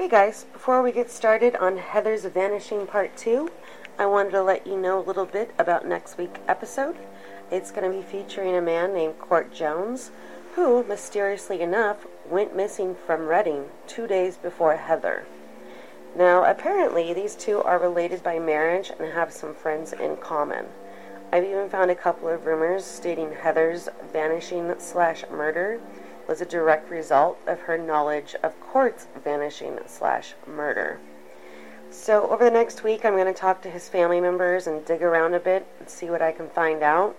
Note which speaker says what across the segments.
Speaker 1: Hey guys, before we get started on Heather's Vanishing Part 2, I wanted to let you know a little bit about next week's episode. It's going to be featuring a man named Court Jones, who, mysteriously enough, went missing from Redding two days before Heather. Now, apparently, these two are related by marriage and have some friends in common. I've even found a couple of rumors stating Heather's vanishing slash murder was a direct result of her knowledge of Court's vanishing slash murder. So, over the next week, I'm going to talk to his family members and dig around a bit and see what I can find out.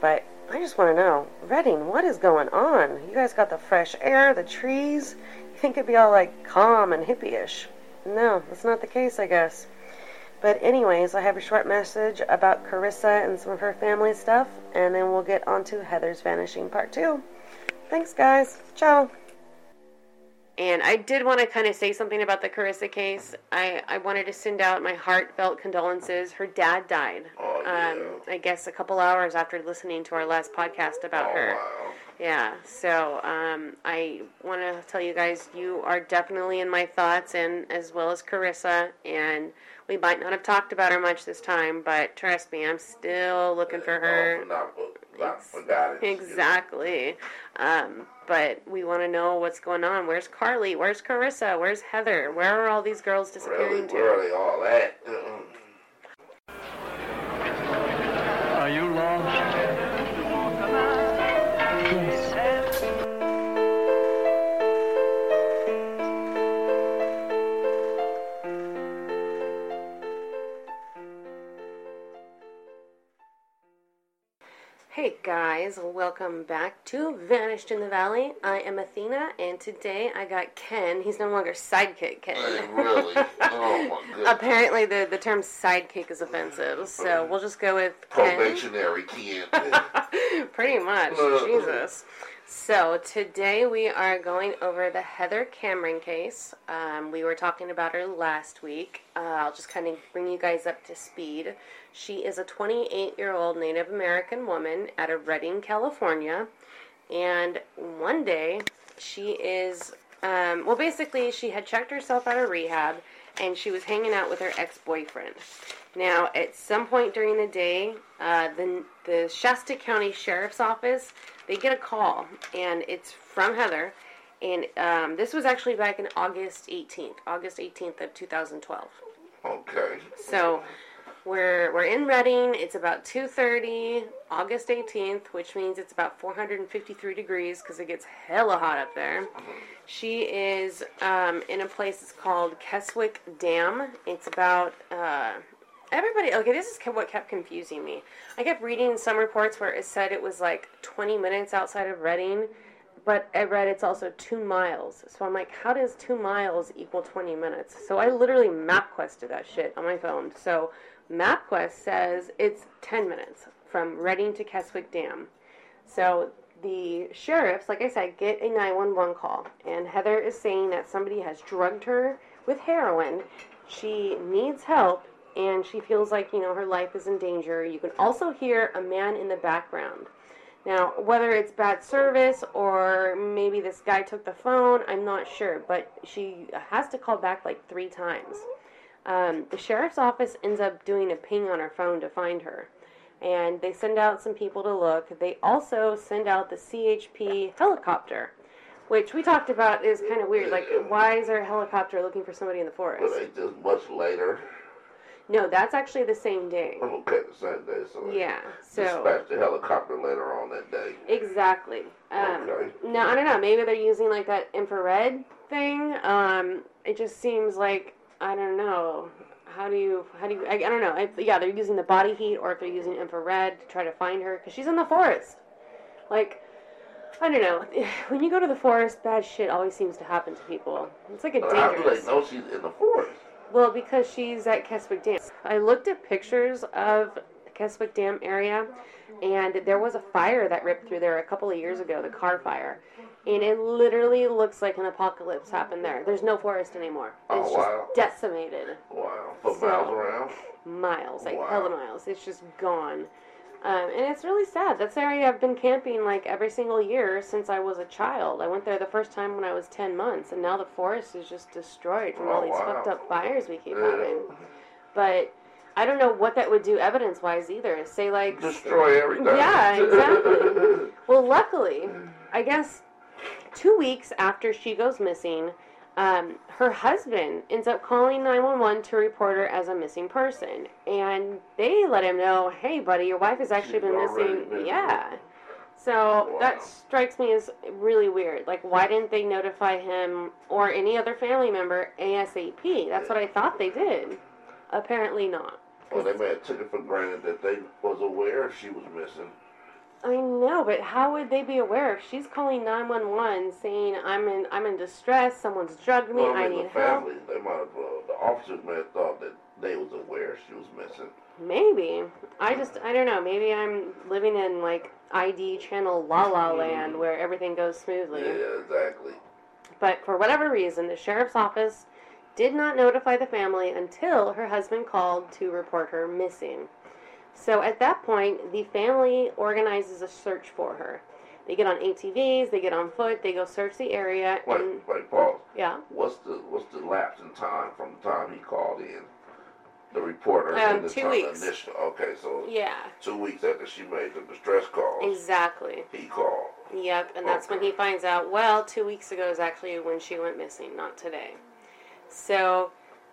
Speaker 1: But I just want to know, Redding, what is going on? You guys got the fresh air, the trees. You think it'd be all like calm and hippie-ish? No, that's not the case, I guess. But anyways, I have a short message about Carissa and some of her family stuff, and then we'll get on to Heather's Vanishing Part 2. Thanks, guys. Ciao. And I did want to kind of say something about the Carissa case. I, I wanted to send out my heartfelt condolences. Her dad died,
Speaker 2: Oh, yeah.
Speaker 1: um, I guess, a couple hours after listening to our last podcast about
Speaker 2: Oh,
Speaker 1: her.
Speaker 2: wow.
Speaker 1: Yeah, so um, I want to tell you guys you are definitely in my thoughts, and as well as Carissa. And we might not have talked about her much this time, but trust me, I'm still looking for her.
Speaker 2: Not, not forgotten.
Speaker 1: Exactly. Um, but we want to know what's going on. Where's Carly? Where's Carissa? Where's Heather? Where are all these girls disappearing
Speaker 2: Really,
Speaker 1: to?
Speaker 2: really, all that. Mm.
Speaker 3: Are
Speaker 1: guys, welcome back to Vanished in the Valley. I am Athena, and today I got Ken. He's no longer sidekick Ken.
Speaker 2: Hey, really? Oh, my goodness.
Speaker 1: Apparently, the, the term sidekick is offensive, so uh, we'll just go with Ken.
Speaker 2: Probationary Ken.
Speaker 1: Pretty much. Uh, Jesus. So, today we are going over the Heather Cameron case. Um, we were talking about her last week. Uh, I'll just kind of bring you guys up to speed. She is a 28 year old Native American woman out of Redding, California. And one day, she is, um, well, basically, she had checked herself out of rehab and she was hanging out with her ex boyfriend. Now, at some point during the day, uh, the, the Shasta County Sheriff's Office, they get a call, and it's from Heather. And um, this was actually back in August 18th, August 18th of 2012.
Speaker 2: okay.
Speaker 1: So we're we're in Redding. It's about 2:30, August 18th, which means it's about 453 degrees because it gets hella hot up there. She is um, in a place that's called Keswick Dam. It's about uh, everybody. Okay, this is what kept confusing me. I kept reading some reports where it said it was like 20 minutes outside of Redding. But I read it's also two miles. So I'm like, how does two miles equal 20 minutes? So I literally mapquested that shit on my phone. So MapQuest says it's 10 minutes from Redding to Keswick Dam. So the sheriffs, like I said, get a 911 call. And Heather is saying that somebody has drugged her with heroin. She needs help and she feels like, you know, her life is in danger. You can also hear a man in the background. Now, whether it's bad service or maybe this guy took the phone, I'm not sure, but she has to call back like three times. Um, the sheriff's office ends up doing a ping on her phone to find her, and they send out some people to look. They also send out the CHP helicopter, which we talked about is kind of weird. Like, why is there a helicopter looking for somebody in the forest?
Speaker 2: they just much later.
Speaker 1: No, that's actually the same day.
Speaker 2: Okay, the same day. So
Speaker 1: Yeah, so.
Speaker 2: dispatched the helicopter later on that day.
Speaker 1: Exactly. Um,
Speaker 2: Okay.
Speaker 1: No, I don't know. Maybe they're using like that infrared thing. Um, it just seems like I don't know. How do you? How do you? I, I don't know. I, yeah, they're using the body heat, or if they're using infrared to try to find her because she's in the forest. Like, I don't know. When you go to the forest, bad shit always seems to happen to people. It's like a
Speaker 2: But how do
Speaker 1: dangerous.
Speaker 2: they know she's in the forest?
Speaker 1: Well, because she's at Keswick Dam. I looked at pictures of Keswick Dam area, and there was a fire that ripped through there a couple of years ago, the Carr fire. And it literally looks like an apocalypse happened there. There's no forest anymore.
Speaker 2: Oh,
Speaker 1: It's
Speaker 2: wow.
Speaker 1: just decimated.
Speaker 2: Wow. For
Speaker 1: So-
Speaker 2: miles around?
Speaker 1: Miles, like
Speaker 2: Wow.
Speaker 1: hella miles. It's just gone. Um, and it's really sad. That's the area I've been camping like every single year since I was a child. I went there the first time when I was 10 months, and now the forest is just destroyed from all
Speaker 2: Oh,
Speaker 1: these
Speaker 2: wow.
Speaker 1: fucked up fires we keep
Speaker 2: Yeah.
Speaker 1: having. But I don't know what that would do evidence wise either. Say, like,
Speaker 2: Destroy everything.
Speaker 1: Yeah, exactly. Well, luckily, I guess two weeks after she goes missing, um, her husband ends up calling 911 to report her as a missing person. And they let him know, hey, buddy, your wife has actually
Speaker 2: She's
Speaker 1: been missing.
Speaker 2: been
Speaker 1: yeah. So
Speaker 2: Wow.
Speaker 1: that strikes me as really weird. Like, why didn't they notify him or any other family member ASAP? That's what I thought they did. Apparently not.
Speaker 2: Well, they may have took it for granted that they was aware she was missing.
Speaker 1: I know, but how would they be aware if she's calling nine one one saying I'm in I'm in distress, someone's drugged me,
Speaker 2: Well,
Speaker 1: I
Speaker 2: I
Speaker 1: need
Speaker 2: the
Speaker 1: help?
Speaker 2: family, they might have, uh, the officers may have thought that they was aware she was missing.
Speaker 1: Maybe. I just I don't know. Maybe I'm living in like ID channel La La Land where everything goes smoothly.
Speaker 2: Yeah, exactly.
Speaker 1: But for whatever reason, the sheriff's office did not notify the family until her husband called to report her missing. So at that point, the family organizes a search for her. They get on ATVs, they get on foot, they go search the area,
Speaker 2: Wait,
Speaker 1: and
Speaker 2: wait, pause.
Speaker 1: yeah,
Speaker 2: What's the what's the lapse in time from the time he called in? The reporter
Speaker 1: Um,
Speaker 2: and the
Speaker 1: two weeks.
Speaker 2: initial. Okay, so
Speaker 1: yeah,
Speaker 2: two weeks after she made the distress call,
Speaker 1: exactly.
Speaker 2: he called.
Speaker 1: Yep, and that's when he finds out. Well, two weeks ago is actually when she went missing, not today. So,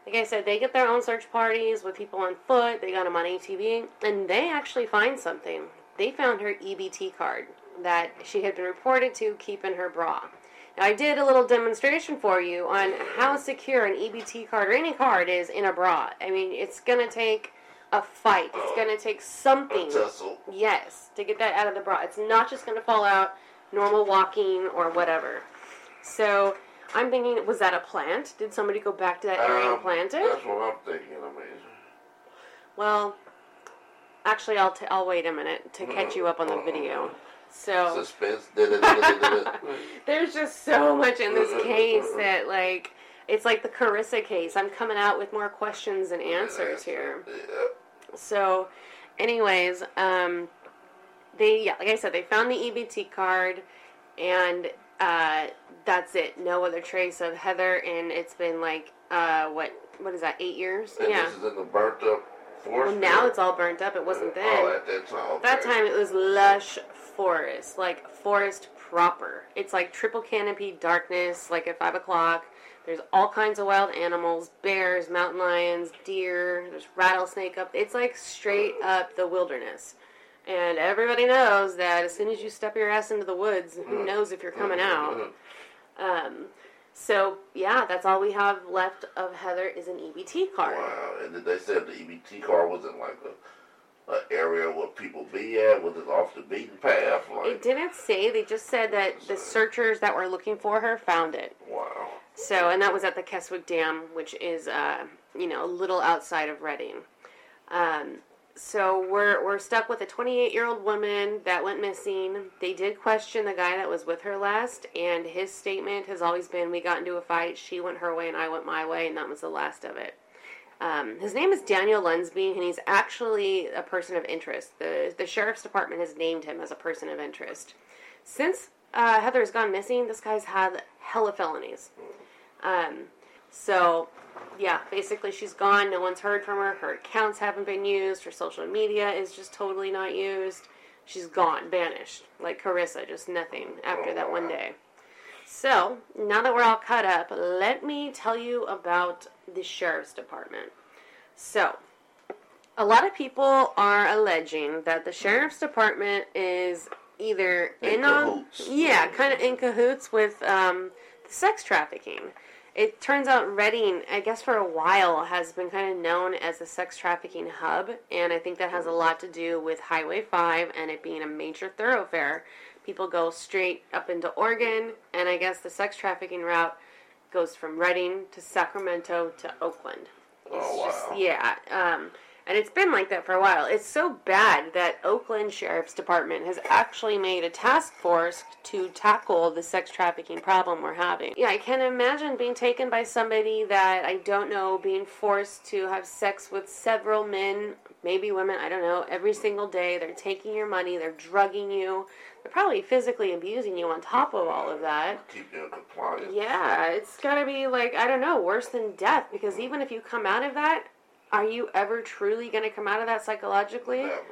Speaker 1: like I said, they get their own search parties with people on foot. They got them on ATV, and they actually find something. They found her EBT card that she had been reported to keep in her bra. Now, I did a little demonstration for you on how secure an EBT card or any card is in a bra. I mean, it's gonna take a fight. It's gonna take something.
Speaker 2: tussle.
Speaker 1: Yes, to get that out of the bra. It's not just going to fall out normal walking or whatever. So I'm thinking, was that a plant? Did somebody go back to that area and
Speaker 2: Um,
Speaker 1: plant it?
Speaker 2: That's what I'm thinking. I mean,
Speaker 1: Well, actually, I'll t- I'll wait a minute to catch you up on the video. So
Speaker 2: suspense. Did it, did it, did it.
Speaker 1: there's just so much in this case that like it's like the Carissa case. I'm coming out with more questions and answers here.
Speaker 2: Yeah.
Speaker 1: So, anyways, um, they yeah, like I said, they found the EBT card, and uh, that's it. No other trace of Heather, and it's been like uh, what what is that? Eight years?
Speaker 2: And
Speaker 1: yeah.
Speaker 2: this is in the burnt up forest.
Speaker 1: Well, now it's all burnt up. It wasn't then.
Speaker 2: Oh, at that time. Okay.
Speaker 1: That time it was lush forest, like forest proper. It's like triple canopy darkness, like at five o'clock. There's all kinds of wild animals, bears, mountain lions, deer, there's rattlesnake up. It's like straight up the wilderness. And everybody knows that as soon as you step your ass into the woods, who knows if you're coming out. Um, so yeah, that's all we have left of Heather is an EBT card.
Speaker 2: Wow. And did they say the EBT car wasn't like a, a area where people be at? Was it off the beaten path? Like,
Speaker 1: It didn't say. They just said that the searchers that were looking for her found it.
Speaker 2: wow.
Speaker 1: So, and that was at the Keswick Dam, which is, uh, you know, a little outside of Redding. Um, so we're we're stuck with a 28 year old woman that went missing. They did question the guy that was with her last, and his statement has always been, "We got into a fight. She went her way, and I went my way, and that was the last of it." Um, his name is Daniel Lunsby, and he's actually a person of interest. the The sheriff's department has named him as a person of interest. Since uh, Heather's gone missing, this guy's had hella felonies. Um, so, yeah, basically she's gone. No one's heard from her. Her accounts haven't been used. Her social media is just totally not used. She's gone, banished, like Carissa, just nothing after that one day. So, now that we're all caught up, let me tell you about the sheriff's department. So, a lot of people are alleging that the sheriff's department is either in,
Speaker 2: In
Speaker 1: on,
Speaker 2: cahoots.
Speaker 1: yeah, kind of in cahoots with um, sex trafficking. It turns out Redding, I guess for a while, has been kind of known as a sex trafficking hub, and I think that has a lot to do with Highway 5 and it being a major thoroughfare. People go straight up into Oregon, and I guess the sex trafficking route goes from Redding to Sacramento to Oakland. It's
Speaker 2: Oh,
Speaker 1: just,
Speaker 2: wow.
Speaker 1: yeah. Um, and it's been like that for a while. It's so bad that Oakland Sheriff's Department has actually made a task force to tackle the sex trafficking problem we're having. Yeah, I can imagine being taken by somebody that I don't know, being forced to have sex with several men maybe women, I don't know, every single day. They're taking your money, they're drugging you, they're probably physically abusing you on top of all of that.
Speaker 2: Keep you.
Speaker 1: Yeah, it's gotta be like, I don't know, worse than death because even if you come out of that, are you ever truly gonna come out of that psychologically?
Speaker 2: It.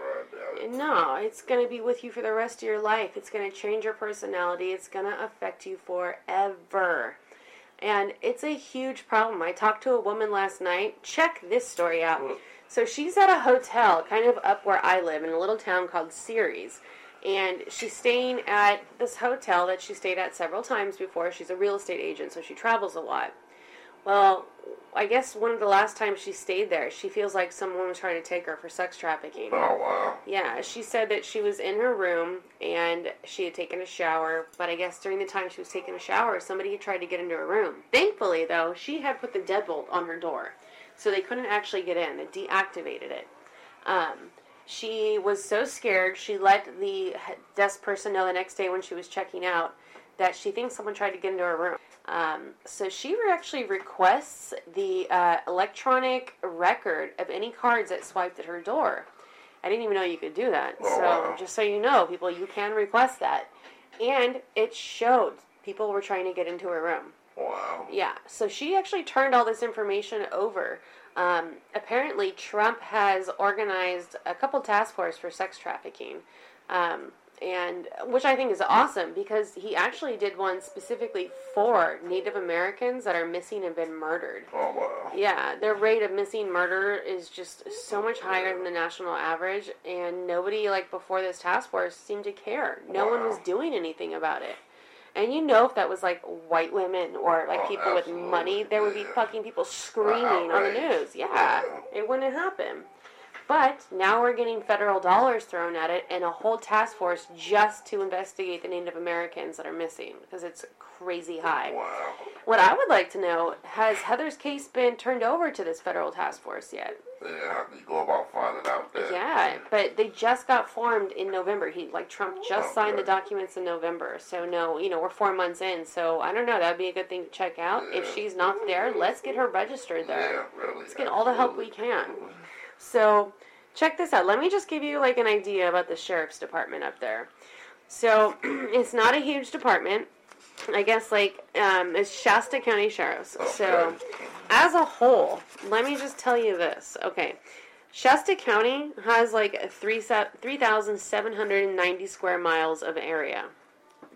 Speaker 1: No, it's going to be with you for the rest of your life. It's going to change your personality. It's going to affect you forever. And it's a huge problem. I talked to a woman last night. Check this story out. So she's at a hotel kind of up where I live in a little town called Ceres. And she's staying at this hotel that she stayed at several times before. She's a real estate agent, so she travels a lot. Well, I guess one of the last times she stayed there, she feels like someone was trying to take her for sex trafficking.
Speaker 2: Oh, wow.
Speaker 1: Yeah, she said that she was in her room and she had taken a shower, but I guess during the time she was taking a shower, somebody had tried to get into her room. Thankfully, though, she had put the deadbolt on her door, so they couldn't actually get in. They deactivated it. Um, she was so scared, she let the desk person know the next day when she was checking out that she thinks someone tried to get into her room. Um, so she re- actually requests the uh, electronic record of any cards that swiped at her door. I didn't even know you could do that.
Speaker 2: Oh,
Speaker 1: so
Speaker 2: wow.
Speaker 1: just so you know, people, you can request that. And it showed people were trying to get into her room.
Speaker 2: Wow.
Speaker 1: Yeah, so she actually turned all this information over. Um, apparently, Trump has organized a couple task force for sex trafficking, um, and which I think is awesome because he actually did one specifically for Native Americans that are missing and been murdered.
Speaker 2: Oh, wow.
Speaker 1: Yeah, their rate of missing murder is just so much higher than the national average, and nobody, like before this task force, seemed to care. No one was doing anything about it. And you know, if that was like white women or like
Speaker 2: Oh,
Speaker 1: people with money, there would be fucking people screaming on the news. Yeah,
Speaker 2: Yeah.
Speaker 1: it wouldn't happen. But now we're getting federal dollars thrown at it and a whole task force just to investigate the Native Americans that are missing because it's crazy high.
Speaker 2: Wow.
Speaker 1: What I would like to know has Heather's case been turned over to this federal task force yet?
Speaker 2: Yeah, how do you go about finding out that?
Speaker 1: Yeah, but they just got formed in November. He like Trump just signed the documents in November. So no, you know, we're 4 months in. So I don't know, that'd be a good thing to check out. If she's not there, let's get her registered there.
Speaker 2: Yeah, really.
Speaker 1: Let's get all the help we
Speaker 2: absolutely.
Speaker 1: can. So, check this out. Let me just give you like an idea about the sheriff's department up there. So, it's not a huge department. I guess like um, it's Shasta County Sheriff's. So, as a whole, let me just tell you this. Okay, Shasta County has like a three three thousand seven hundred ninety square miles of area.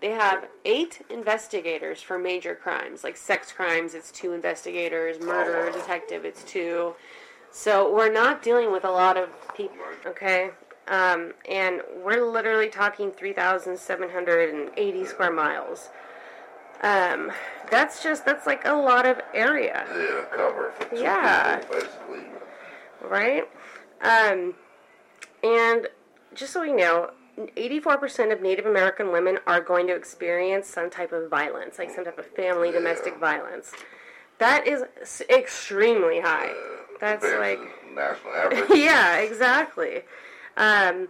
Speaker 1: They have eight investigators for major crimes, like sex crimes. It's two investigators. Murder detective. It's two. So we're not dealing with a lot of people. Okay. Um, and we're literally talking 3,780 square miles. Um, that's just, that's like a lot of area,
Speaker 2: Yeah, cover
Speaker 1: Yeah.
Speaker 2: basically.
Speaker 1: right? Um, and just so we know, 84% of Native American women are going to experience some type of violence, like some type of family domestic violence. That is extremely high. That's like
Speaker 2: national average.
Speaker 1: yeah, exactly. Um,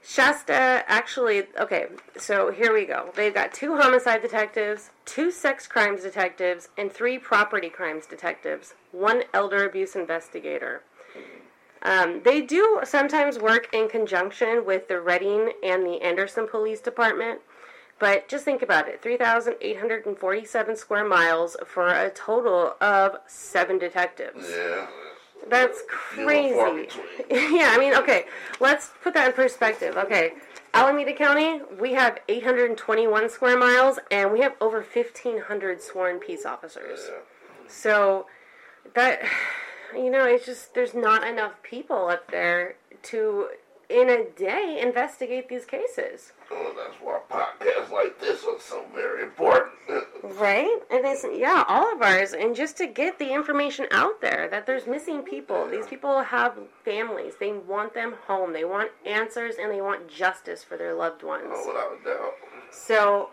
Speaker 1: Shasta actually, okay, so here we go. They've got two homicide detectives, two sex crimes detectives, and three property crimes detectives, one elder abuse investigator. Um, they do sometimes work in conjunction with the Redding and the Anderson Police Department, but just think about it 3,847 square miles for a total of seven detectives.
Speaker 2: Yeah.
Speaker 1: That's
Speaker 2: Few and far
Speaker 1: crazy. yeah, I mean, okay, let's put that in perspective. Okay, Alameda County, we have 821 square miles, and we have over 1,500 sworn peace officers.
Speaker 2: Yeah.
Speaker 1: So that, you know, it's just there's not enough people up there to, in a day, investigate these cases.
Speaker 2: Oh, that's why podcasts like this are so very important.
Speaker 1: Right? And it's yeah, all of ours, and just to get the information out there that there's missing people. These people have families. They want them home. They want answers, and they want justice for their loved ones.
Speaker 2: Oh, without a doubt.
Speaker 1: So,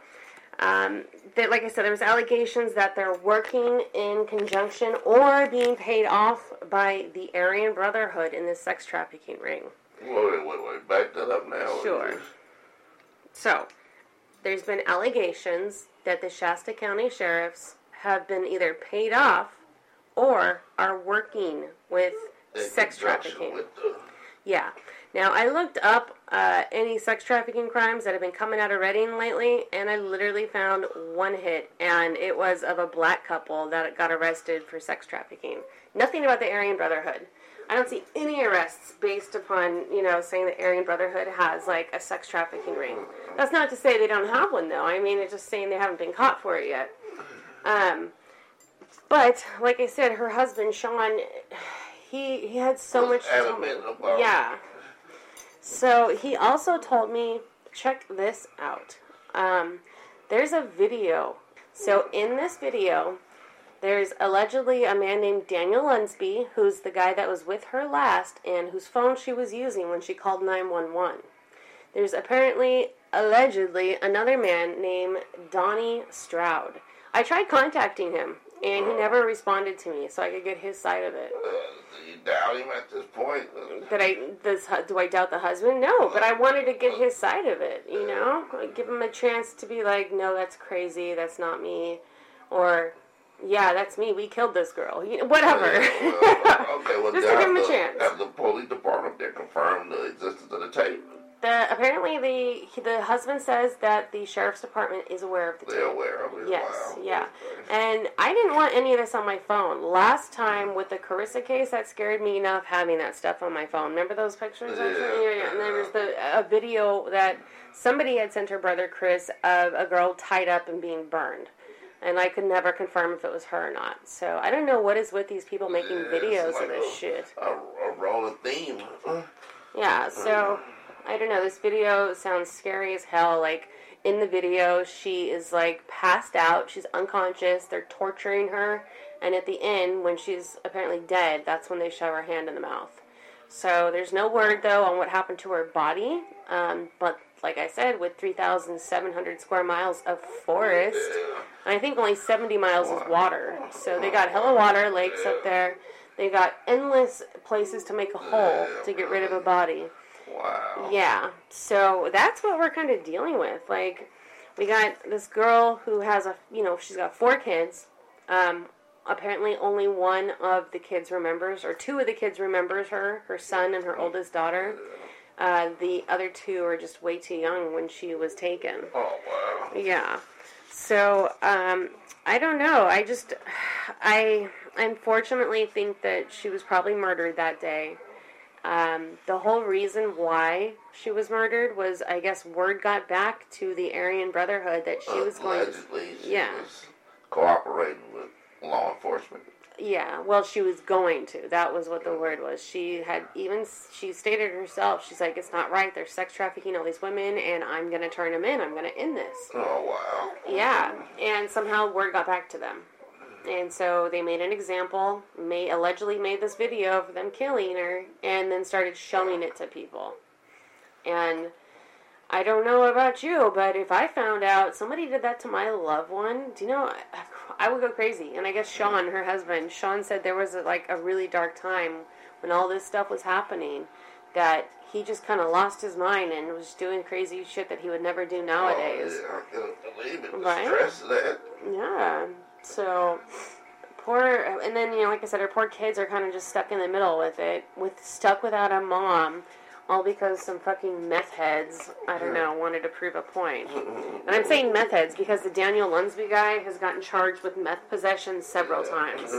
Speaker 1: um, that, like I said, there was allegations that they're working in conjunction or being paid off by the Aryan Brotherhood in this sex trafficking ring.
Speaker 2: Wait, wait, wait, wait. Back that up now.
Speaker 1: Sure. So, there's been allegations that the Shasta County sheriffs have been either paid off or are working with sex trafficking.
Speaker 2: With
Speaker 1: Yeah. Now I looked up uh, any sex trafficking crimes that have been coming out of Redding lately, and I literally found one hit, and it was of a black couple that got arrested for sex trafficking. Nothing about the Aryan Brotherhood. I don't see any arrests based upon you know saying the Aryan Brotherhood has like a sex trafficking ring. That's not to say they don't have one though. I mean, it's just saying they haven't been caught for it yet. Um, but like I said, her husband Sean, he he had so much. Yeah. So he also told me, check this out. Um, there's a video. So in this video, there's allegedly a man named Daniel Lunsby, who's the guy that was with her last and whose phone she was using when she called 911. There's apparently, allegedly, another man named Donnie Stroud. I tried contacting him, and he never responded to me, so I could get his side of it.
Speaker 2: Uh, do you doubt him at this point?
Speaker 1: That I hu- do I doubt the husband? No, but I wanted to get his side of it. You know, Like, give him a chance to be like, no, that's crazy. That's not me, or yeah, that's me. We killed this girl. You know, whatever.
Speaker 2: well, okay, well,
Speaker 1: Just give him a
Speaker 2: the,
Speaker 1: chance.
Speaker 2: Have the police department there confirmed the existence of the tape?
Speaker 1: The apparently the the husband says that the sheriff's department is aware of the
Speaker 2: They're
Speaker 1: tape.
Speaker 2: aware of it.
Speaker 1: Yes,
Speaker 2: Wow.
Speaker 1: yeah. And I didn't want any of this on my phone. Last time with the Carissa case, that scared me enough having that stuff on my phone. Remember those pictures? You?
Speaker 2: Yeah.
Speaker 1: yeah, And there was the a video that somebody had sent her brother Chris of a girl tied up and being burned. And I could never confirm if it was her or not. So I don't know what is with these people making
Speaker 2: Yeah,
Speaker 1: videos
Speaker 2: it's
Speaker 1: of this
Speaker 2: a-
Speaker 1: shit.
Speaker 2: A, a rolling theme.
Speaker 1: Yeah, so uh-huh. I don't know. This video sounds scary as hell. Like in the video, she is like passed out. She's unconscious. They're torturing her, and at the end, when she's apparently dead, that's when they shove her hand in the mouth. So there's no word though on what happened to her body. Um, but like I said, with 3,700 square miles of forest, and I think only 70 miles is water. So they got hella water lakes up there. They got endless places to make a hole to get rid of a body.
Speaker 2: Wow.
Speaker 1: Yeah. So that's what we're kind of dealing with. Like, we got this girl who has a, you know, she's got four kids. Um, apparently, only one of the kids remembers, or two of the kids remembers her, her son and her oldest daughter. Uh, the other two are just way too young when she was taken.
Speaker 2: Oh, wow.
Speaker 1: Yeah. So, um, I don't know. I just, I unfortunately think that she was probably murdered that day. Um, the whole reason why she was murdered was, I guess, word got back to the Aryan Brotherhood that she was going to.
Speaker 2: Allegedly,
Speaker 1: yeah.
Speaker 2: was cooperating with law enforcement.
Speaker 1: Yeah, well, she was going to. That was what the word was. She had even she stated herself. She's like, "It's not right. They're sex trafficking all these women, and I'm going to turn them in. I'm going to end this."
Speaker 2: Oh, wow.
Speaker 1: Yeah, and somehow word got back to them, and so they made an example. May allegedly made this video of them killing her, and then started showing it to people. And I don't know about you, but if I found out somebody did that to my loved one, do you know, I, I would go crazy. And I guess Sean, her husband, Sean said there was a, like a really dark time when all this stuff was happening that he just kind of lost his mind and was doing crazy shit that he would never do nowadays.
Speaker 2: Oh, yeah, I can't believe it. The
Speaker 1: Right?
Speaker 2: stress that.
Speaker 1: Yeah. So poor, and then you know, like I said, her poor kids are kind of just stuck in the middle with it, with stuck without a mom, all because some fucking meth heads, I don't know, wanted to prove a point. And I'm saying meth heads because the Daniel Lunsby guy has gotten charged with meth possession several times.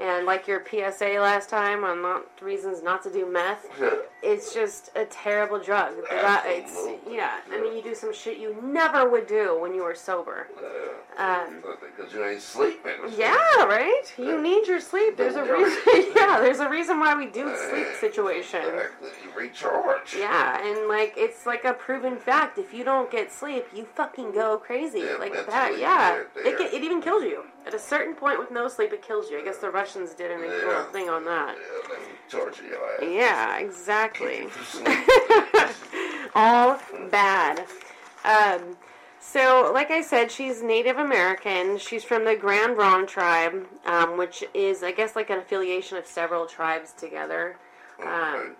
Speaker 1: And like your PSA last time on not reasons not to do meth, it's just a terrible drug. Guy- It's yeah. I mean, you do some shit you never would do when you were sober. Um,
Speaker 2: Because you ain't sleeping.
Speaker 1: yeah, right. You need your sleep. There's a reason. yeah, there's a reason why we do sleep situation.
Speaker 2: You recharge.
Speaker 1: Yeah, and like it's like a proven fact. If you don't get sleep, you fucking go crazy
Speaker 2: Yeah,
Speaker 1: like that. Yeah, it, can, it even kills you. At a certain point, with no sleep, it kills you. I guess the Russians did an
Speaker 2: Yeah.
Speaker 1: thing on that.
Speaker 2: Yeah, torture your ass.
Speaker 1: Yeah, exactly. All bad. Um, so, like I said, she's Native American. She's from the Grand Ronde tribe, um, which is, I guess, like an affiliation of several tribes together. Um,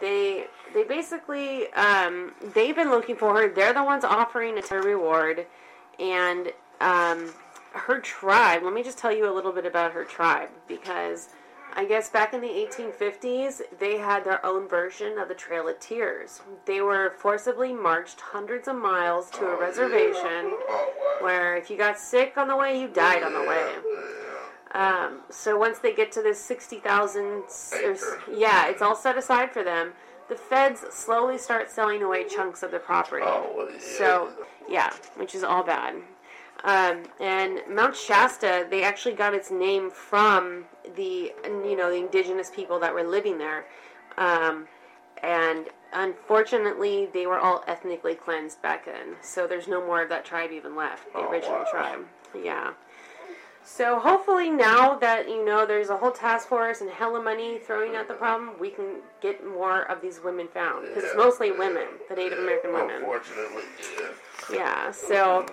Speaker 1: they they basically um, they've been looking for her. They're the ones offering a reward, and um, her tribe. Let me just tell you a little bit about her tribe because I guess back in the 1850s, they had their own version of the Trail of Tears. They were forcibly marched hundreds of miles to a reservation where if you got sick on the way, you died on the way. Um, so once they get to this 60,000, or s-
Speaker 2: Acre.
Speaker 1: yeah, it's all set aside for them. The feds slowly start selling away chunks of the property.
Speaker 2: Oh.
Speaker 1: So, yeah, which is all bad. Um, and Mount Shasta, they actually got its name from the, you know, the indigenous people that were living there. Um, and unfortunately, they were all ethnically cleansed back then. So there's no more of that tribe even left, the
Speaker 2: Oh,
Speaker 1: original
Speaker 2: wow.
Speaker 1: tribe. Yeah. So hopefully now that you know there's a whole task force and hella money throwing at the problem, we can get more of these women found because it's
Speaker 2: Yeah.
Speaker 1: mostly women, the Native American women.
Speaker 2: Unfortunately, yeah.
Speaker 1: Yeah, so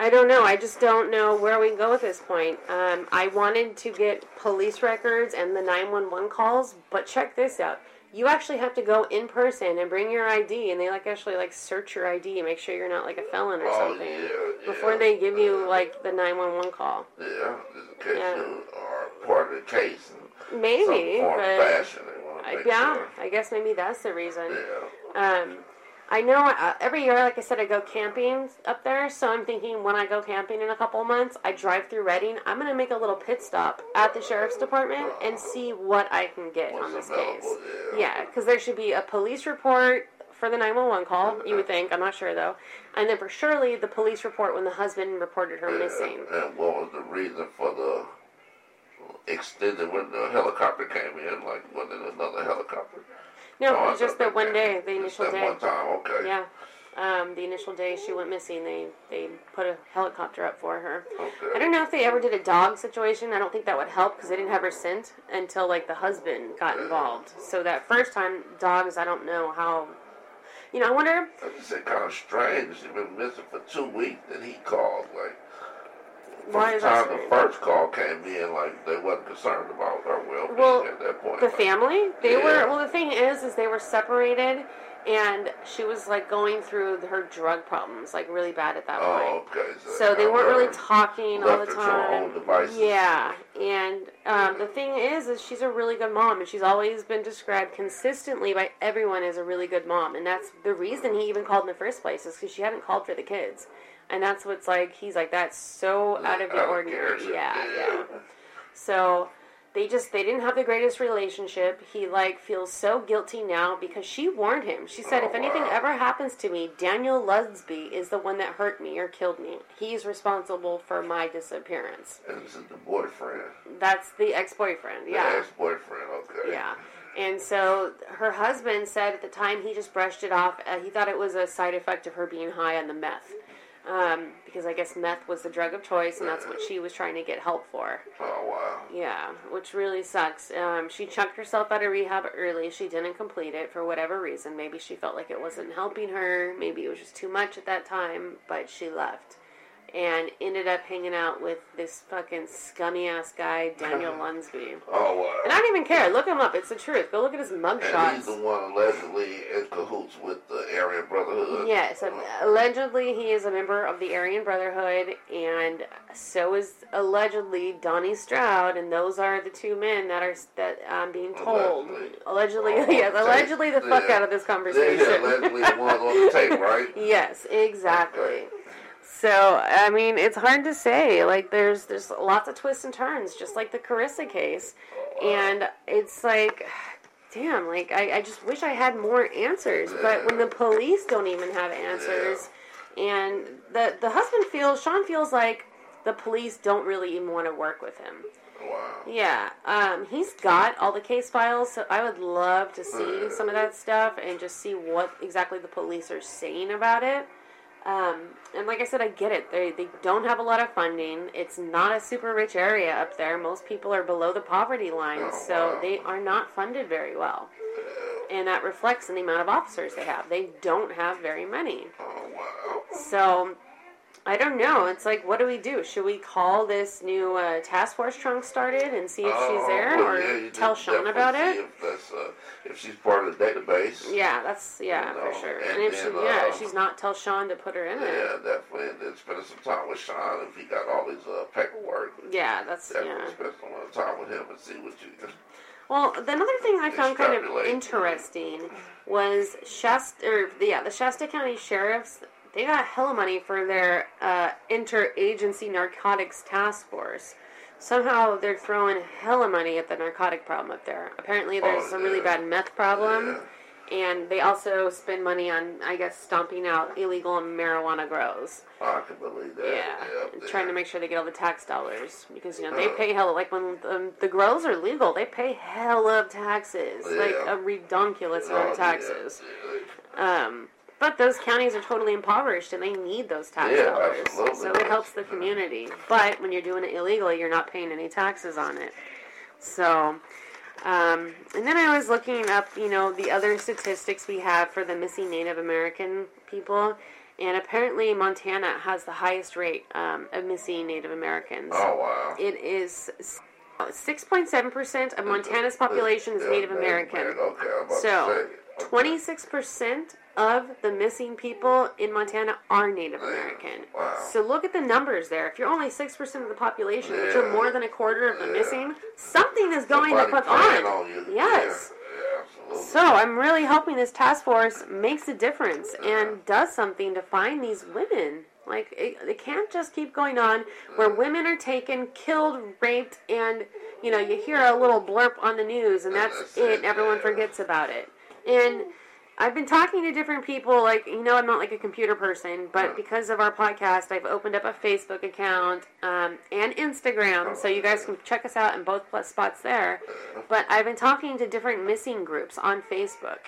Speaker 1: I don't know. I just don't know where we can go at this point. Um, I wanted to get police records and the 911 calls, but check this out. You actually have to go in person and bring your ID, and they like actually like search your ID, make sure you're not like a felon or
Speaker 2: Oh,
Speaker 1: something
Speaker 2: yeah, yeah.
Speaker 1: before they give you like the 911 call.
Speaker 2: Yeah, just in case
Speaker 1: Yeah.
Speaker 2: you are part of the case
Speaker 1: Maybe, but
Speaker 2: fashion. They want to
Speaker 1: I-
Speaker 2: make
Speaker 1: yeah,
Speaker 2: sure.
Speaker 1: I guess maybe that's the reason.
Speaker 2: Yeah.
Speaker 1: Um, I know uh, every year, like I said, I go camping up there. So I'm thinking when I go camping in a couple months, I drive through Redding. I'm gonna make a little pit stop at the sheriff's department and see what I can get on this case.
Speaker 2: yeah.
Speaker 1: Because there should be a police report for the 911 call. You would think. I'm not sure though. And then for Shirley, the police report when the husband reported her missing.
Speaker 2: And what was the reason for the extended when the helicopter came in? Like, it another helicopter?
Speaker 1: No,
Speaker 2: Oh,
Speaker 1: it was just
Speaker 2: thought
Speaker 1: the one day, the
Speaker 2: just
Speaker 1: initial
Speaker 2: that
Speaker 1: day.
Speaker 2: one time, okay.
Speaker 1: Yeah. Um, the initial day she went missing, they they put a helicopter up for her.
Speaker 2: Okay.
Speaker 1: I don't know if they ever did a dog situation. I don't think that would help because they didn't have her scent until like the husband got involved. So that first time, dogs, I don't know how. You know, I wonder.
Speaker 2: I just said kind of strange. She's been missing for two weeks, and he called like.
Speaker 1: Why
Speaker 2: the
Speaker 1: is that
Speaker 2: time the
Speaker 1: strange?
Speaker 2: first call came in, like they wasn't concerned about her well-being
Speaker 1: Well,
Speaker 2: at that point.
Speaker 1: The family, they
Speaker 2: Yeah.
Speaker 1: were. Well, the thing is, is they were separated, and she was like going through her drug problems, like really bad at that point.
Speaker 2: Oh, okay.
Speaker 1: So they weren't really talking all the time.
Speaker 2: own devices.
Speaker 1: Yeah, and um, the thing is, is she's a really good mom, and she's always been described consistently by everyone as a really good mom, and that's the reason he even called in the first place is because she hadn't called for the kids, and that's what's like. He's like, that's so out of the
Speaker 2: Out
Speaker 1: ordinary. Yeah,
Speaker 2: yeah.
Speaker 1: So they just they didn't have the greatest relationship. He like feels so guilty now because she warned him. She said,
Speaker 2: Oh,
Speaker 1: "If anything
Speaker 2: wow.
Speaker 1: ever happens to me, Daniel Lunsby is the one that hurt me or killed me. He's responsible for my disappearance."
Speaker 2: And this is the boyfriend.
Speaker 1: That's the ex-boyfriend.
Speaker 2: The
Speaker 1: Yeah.
Speaker 2: ex-boyfriend, okay.
Speaker 1: Yeah. And so her husband said at the time he just brushed it off. Uh, he thought it was a side effect of her being high on the meth. Um, because I guess meth was the drug of choice, and that's what she was trying to get help for.
Speaker 2: Oh, wow.
Speaker 1: Yeah, which really sucks. Um, she chucked herself out of rehab early. She didn't complete it for whatever reason. Maybe she felt like it wasn't helping her. Maybe it was just too much at that time, but she left. And ended up hanging out with this fucking scummy ass guy, Daniel Lunsby.
Speaker 2: Oh, wow.
Speaker 1: And I don't even care. Look him up. It's the truth. Go look at his
Speaker 2: And he's the one allegedly in cahoots with the Aryan Brotherhood.
Speaker 1: Yes, um, allegedly he is a member of the Aryan Brotherhood, and so is allegedly Donnie Stroud, and those are the two men that are that I'm being told.
Speaker 2: Allegedly.
Speaker 1: Allegedly,
Speaker 2: Oh,
Speaker 1: yes, allegedly the fuck
Speaker 2: Yeah.
Speaker 1: out of this conversation.
Speaker 2: allegedly the ones on the tape, right?
Speaker 1: yes, exactly.
Speaker 2: Okay.
Speaker 1: So I mean, it's hard to say. Like, there's there's lots of twists and turns, just like the Carissa case, and it's like. Damn, like I, I just wish I had more answers. But when the police don't even have answers, and the the husband feels Sean feels like the police don't really even want to work with him.
Speaker 2: Wow.
Speaker 1: Yeah, um, he's got all the case files, so I would love to see some of that stuff and just see what exactly the police are saying about it. Um, and like I said, I get it. They they don't have a lot of funding. It's not a super rich area up there. Most people are below the poverty line,
Speaker 2: Oh,
Speaker 1: so
Speaker 2: wow.
Speaker 1: they are not funded very well. And that reflects in the amount of officers they have. They don't have very many.
Speaker 2: Oh, wow.
Speaker 1: So, I don't know. It's like, what do we do? Should we call this new uh, task force Trump started and see if she's
Speaker 2: Oh,
Speaker 1: there,
Speaker 2: well,
Speaker 1: or
Speaker 2: yeah,
Speaker 1: tell Sean about it?
Speaker 2: If that's uh, if she's part of the database.
Speaker 1: Yeah, that's yeah
Speaker 2: You
Speaker 1: for sure.
Speaker 2: and
Speaker 1: And if she,
Speaker 2: then,
Speaker 1: yeah,
Speaker 2: uh,
Speaker 1: if she's not, tell Sean to put her in
Speaker 2: Yeah,
Speaker 1: it.
Speaker 2: definitely. And then spending some time with Sean if he got all his uh, paperwork.
Speaker 1: Yeah, that's
Speaker 2: Definitely
Speaker 1: yeah.
Speaker 2: spend some uh, time with him and see what you can.
Speaker 1: Well, the another thing I found kind of interesting was Shasta, or yeah, the Shasta County sheriffs. They got hella money for their uh, interagency narcotics task force. Somehow they're throwing hella money at the narcotic problem up there. Apparently, there's
Speaker 2: Oh,
Speaker 1: a really bad meth problem, and they also spend money on, I guess, stomping out illegal marijuana grows.
Speaker 2: I can believe that.
Speaker 1: Yeah,
Speaker 2: there.
Speaker 1: trying to make sure they get all the tax dollars because you know they
Speaker 2: Uh.
Speaker 1: pay hella. Like when um, the grows are legal, they pay hella of taxes, like
Speaker 2: Yeah.
Speaker 1: a redonkulous amount
Speaker 2: Oh,
Speaker 1: of taxes.
Speaker 2: yeah.
Speaker 1: Um, but those counties are totally impoverished and they need those tax
Speaker 2: Yeah,
Speaker 1: dollars,
Speaker 2: absolutely.
Speaker 1: so it helps the community. But when you're doing it illegally, you're not paying any taxes on it. So. Um, and then I was looking up, you know, the other statistics we have for the missing Native American people, and apparently Montana has the highest rate um, of missing Native Americans.
Speaker 2: Oh wow.
Speaker 1: It is 6.7% of Montana's population is Native American.
Speaker 2: Okay,
Speaker 1: So,
Speaker 2: to say.
Speaker 1: 26% of the missing people in Montana are Native American.
Speaker 2: Wow.
Speaker 1: So look at the numbers there. If you're only 6% of the population, but you're more than a quarter of the
Speaker 2: Yeah.
Speaker 1: missing, something is going
Speaker 2: Somebody
Speaker 1: to put on.
Speaker 2: on you.
Speaker 1: Yes.
Speaker 2: Yeah, yeah.
Speaker 1: So I'm really hoping this task force makes a difference and does something to find these women. Like it, it can't just keep going on where women are taken, killed, raped, and you know you hear a little blurb on the news and that's
Speaker 2: That's
Speaker 1: it. and Everyone
Speaker 2: yeah.
Speaker 1: forgets about it. And I've been talking to different people. Like you know, I'm not like a computer person, but because of our podcast, I've opened up a Facebook account um, and Instagram, so you guys can check us out in both spots there. But I've been talking to different missing groups on Facebook,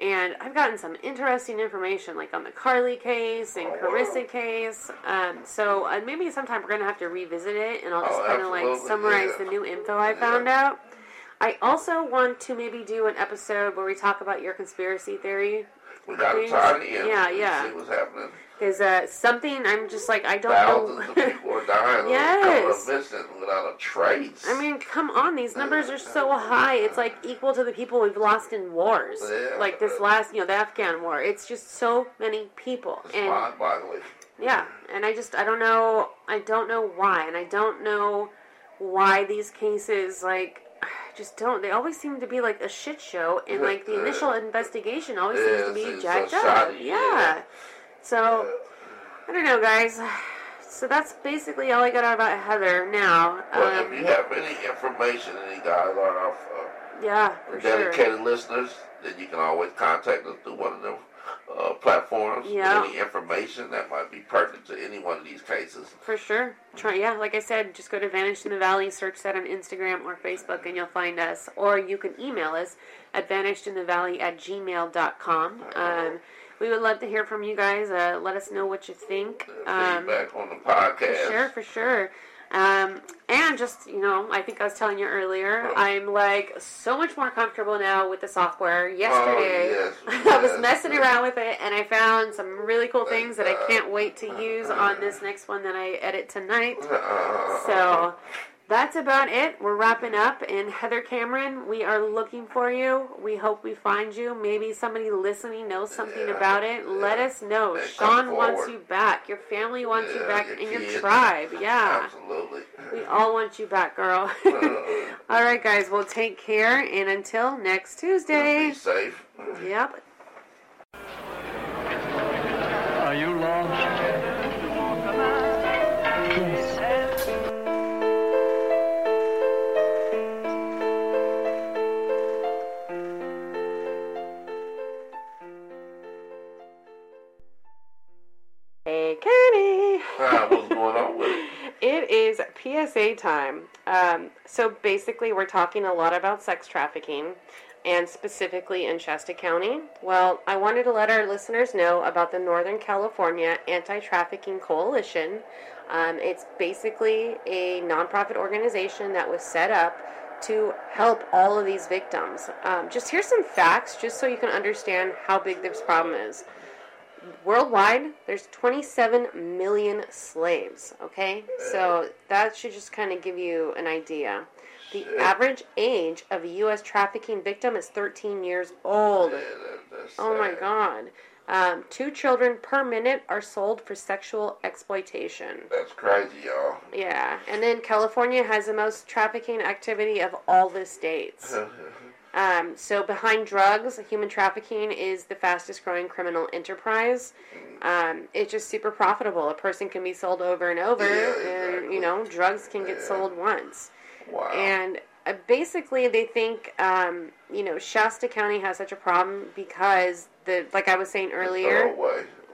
Speaker 1: and I've gotten some interesting information, like on the Carly case and Carissa case. Um, so uh, maybe sometime we're gonna have to revisit it, and I'll just
Speaker 2: Oh,
Speaker 1: kind of like summarize
Speaker 2: yeah.
Speaker 1: the new info I found out. I also want to maybe do an episode where we talk about your conspiracy theory.
Speaker 2: we got to tie in.
Speaker 1: Yeah, yeah.
Speaker 2: See what's happening.
Speaker 1: Is uh, something I'm just like I don't
Speaker 2: Thousands
Speaker 1: know.
Speaker 2: of people are dying.
Speaker 1: Yes.
Speaker 2: Yes. Missing without a trace.
Speaker 1: I mean, come on, these numbers are so high. It's like equal to the people we've lost in wars.
Speaker 2: Yeah.
Speaker 1: Like this last, you know, the Afghan war. It's just so many people.
Speaker 2: it's
Speaker 1: And
Speaker 2: mind-boggling.
Speaker 1: yeah, and I just I don't know I don't know why, and I don't know why these cases like just don't. They always seem to be like a shit show, and like the initial investigation always seems to be jacked
Speaker 2: it's
Speaker 1: up.
Speaker 2: shoddy,
Speaker 1: Yeah.
Speaker 2: yeah.
Speaker 1: So I don't know, guys. So that's basically all I got out about Heather now.
Speaker 2: Well,
Speaker 1: Um,
Speaker 2: if you have any information, any guys are our uh,
Speaker 1: yeah, for sure.
Speaker 2: dedicated listeners, then you can always contact us through one of them uh, platforms.
Speaker 1: Yeah.
Speaker 2: Any information that might be pertinent to any one of these cases.
Speaker 1: For sure. Try yeah, like I said, just go to Vanished in the Valley, search that on Instagram or Facebook and you'll find us. Or you can email us at vanishedinthevalley at gmail.com. Um, we would love to hear from you guys. Uh, let us know what you think. Um,
Speaker 2: Feedback on the
Speaker 1: for
Speaker 2: podcast.
Speaker 1: sure, for sure. Um, and just, you know, I think I was telling you earlier, I'm like so much more comfortable now with the software. Oh, Yesterday,
Speaker 2: yes,
Speaker 1: I was messing around with it and I found some really cool things that I can't wait to uh, use uh, on uh, this next one that I edit tonight.
Speaker 2: Uh,
Speaker 1: So that's about it. We're wrapping up. And Heather Cameron, we are looking for you. We hope we find you. Maybe somebody listening knows something
Speaker 2: Yeah,
Speaker 1: about it.
Speaker 2: yeah.
Speaker 1: Let us know.
Speaker 2: And
Speaker 1: Sean wants you back. Your family wants you back
Speaker 2: your
Speaker 1: in your tribe. Yeah.
Speaker 2: Absolutely.
Speaker 1: We all want you back, girl.
Speaker 2: Uh,
Speaker 1: all right, guys. Well, take care. And until next Tuesday.
Speaker 2: be safe.
Speaker 1: Yep. PSA time. Um, so basically, we're talking a lot about sex trafficking, and specifically in Shasta County. Well, I wanted to let our listeners know about the Northern California Anti Trafficking Coalition. Um, it's basically a nonprofit organization that was set up to help all of these victims. Um, just here's some facts, just so you can understand how big this problem is worldwide, there's 27 million slaves. Okay, so that should just kind of give you an idea. The
Speaker 2: Shit.
Speaker 1: average age of a U.S. trafficking victim is 13 years old.
Speaker 2: Yeah, that,
Speaker 1: Oh my. God. Um, two children per minute are sold for sexual exploitation.
Speaker 2: That's crazy, y'all.
Speaker 1: Yeah, and then California has the most trafficking activity of all the states. Um, so behind drugs, human trafficking is the fastest growing criminal enterprise. Um, it's just super profitable. A person can be sold over and over,
Speaker 2: Yeah,
Speaker 1: and
Speaker 2: exactly.
Speaker 1: you know, drugs can get
Speaker 2: Yeah.
Speaker 1: sold once.
Speaker 2: wow.
Speaker 1: And uh, basically, they think um, you know Shasta County has such a problem because the like I was saying earlier.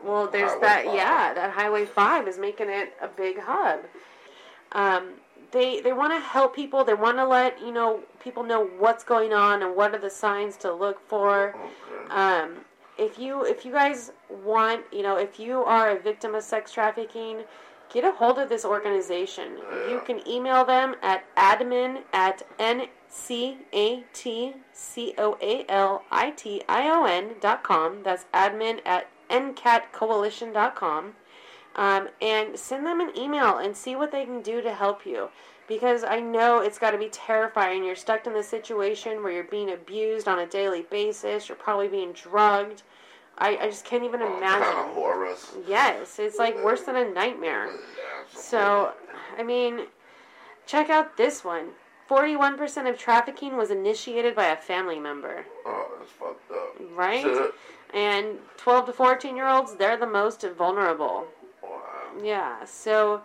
Speaker 1: Well, there's
Speaker 2: Highway
Speaker 1: that.
Speaker 2: five.
Speaker 1: Yeah, that Highway Five is making it a big hub. Um, they they want to help people. They want to let you know people know what's going on and what are the signs to look for.
Speaker 2: Okay.
Speaker 1: Um, if you if you guys want, you know, if you are a victim of sex trafficking, get a hold of this organization. You can email them at admin at n-c-a-t-c-o-a-l-i-t-i-o-n dot com. That's admin at ncatcoalition dot com. Um, and send them an email and see what they can do to help you. Because I know it's got to be terrifying. You're stuck in this situation where you're being abused on a daily basis. You're probably being drugged. I, I just can't even
Speaker 2: of
Speaker 1: imagine.
Speaker 2: horrors.
Speaker 1: Yes, it's like worse than a nightmare. So, I mean, check out this one. 41% of trafficking was initiated by a family member,
Speaker 2: Oh, that's fucked up.
Speaker 1: right? And 12 to 14 year olds, they're the most vulnerable. Yeah, so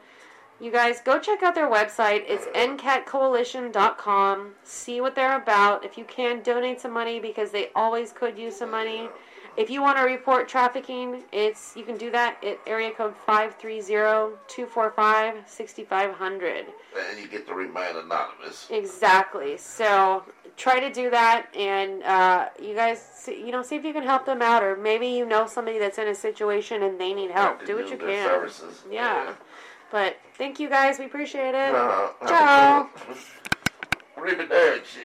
Speaker 1: you guys go check out their website. It's ncatcoalition.com. See what they're about. If you can, donate some money because they always could use some money. If you want to report trafficking, it's you can do that at area code 530-245-6500.
Speaker 2: And you get to remain anonymous.
Speaker 1: Exactly. So try to do that, and uh, you guys, you know, see if you can help them out, or maybe you know somebody that's in a situation and they need help. Do what you can.
Speaker 2: Services.
Speaker 1: Yeah. But thank you guys. We appreciate it.
Speaker 2: Uh,
Speaker 1: Ciao.
Speaker 2: Arrivederci.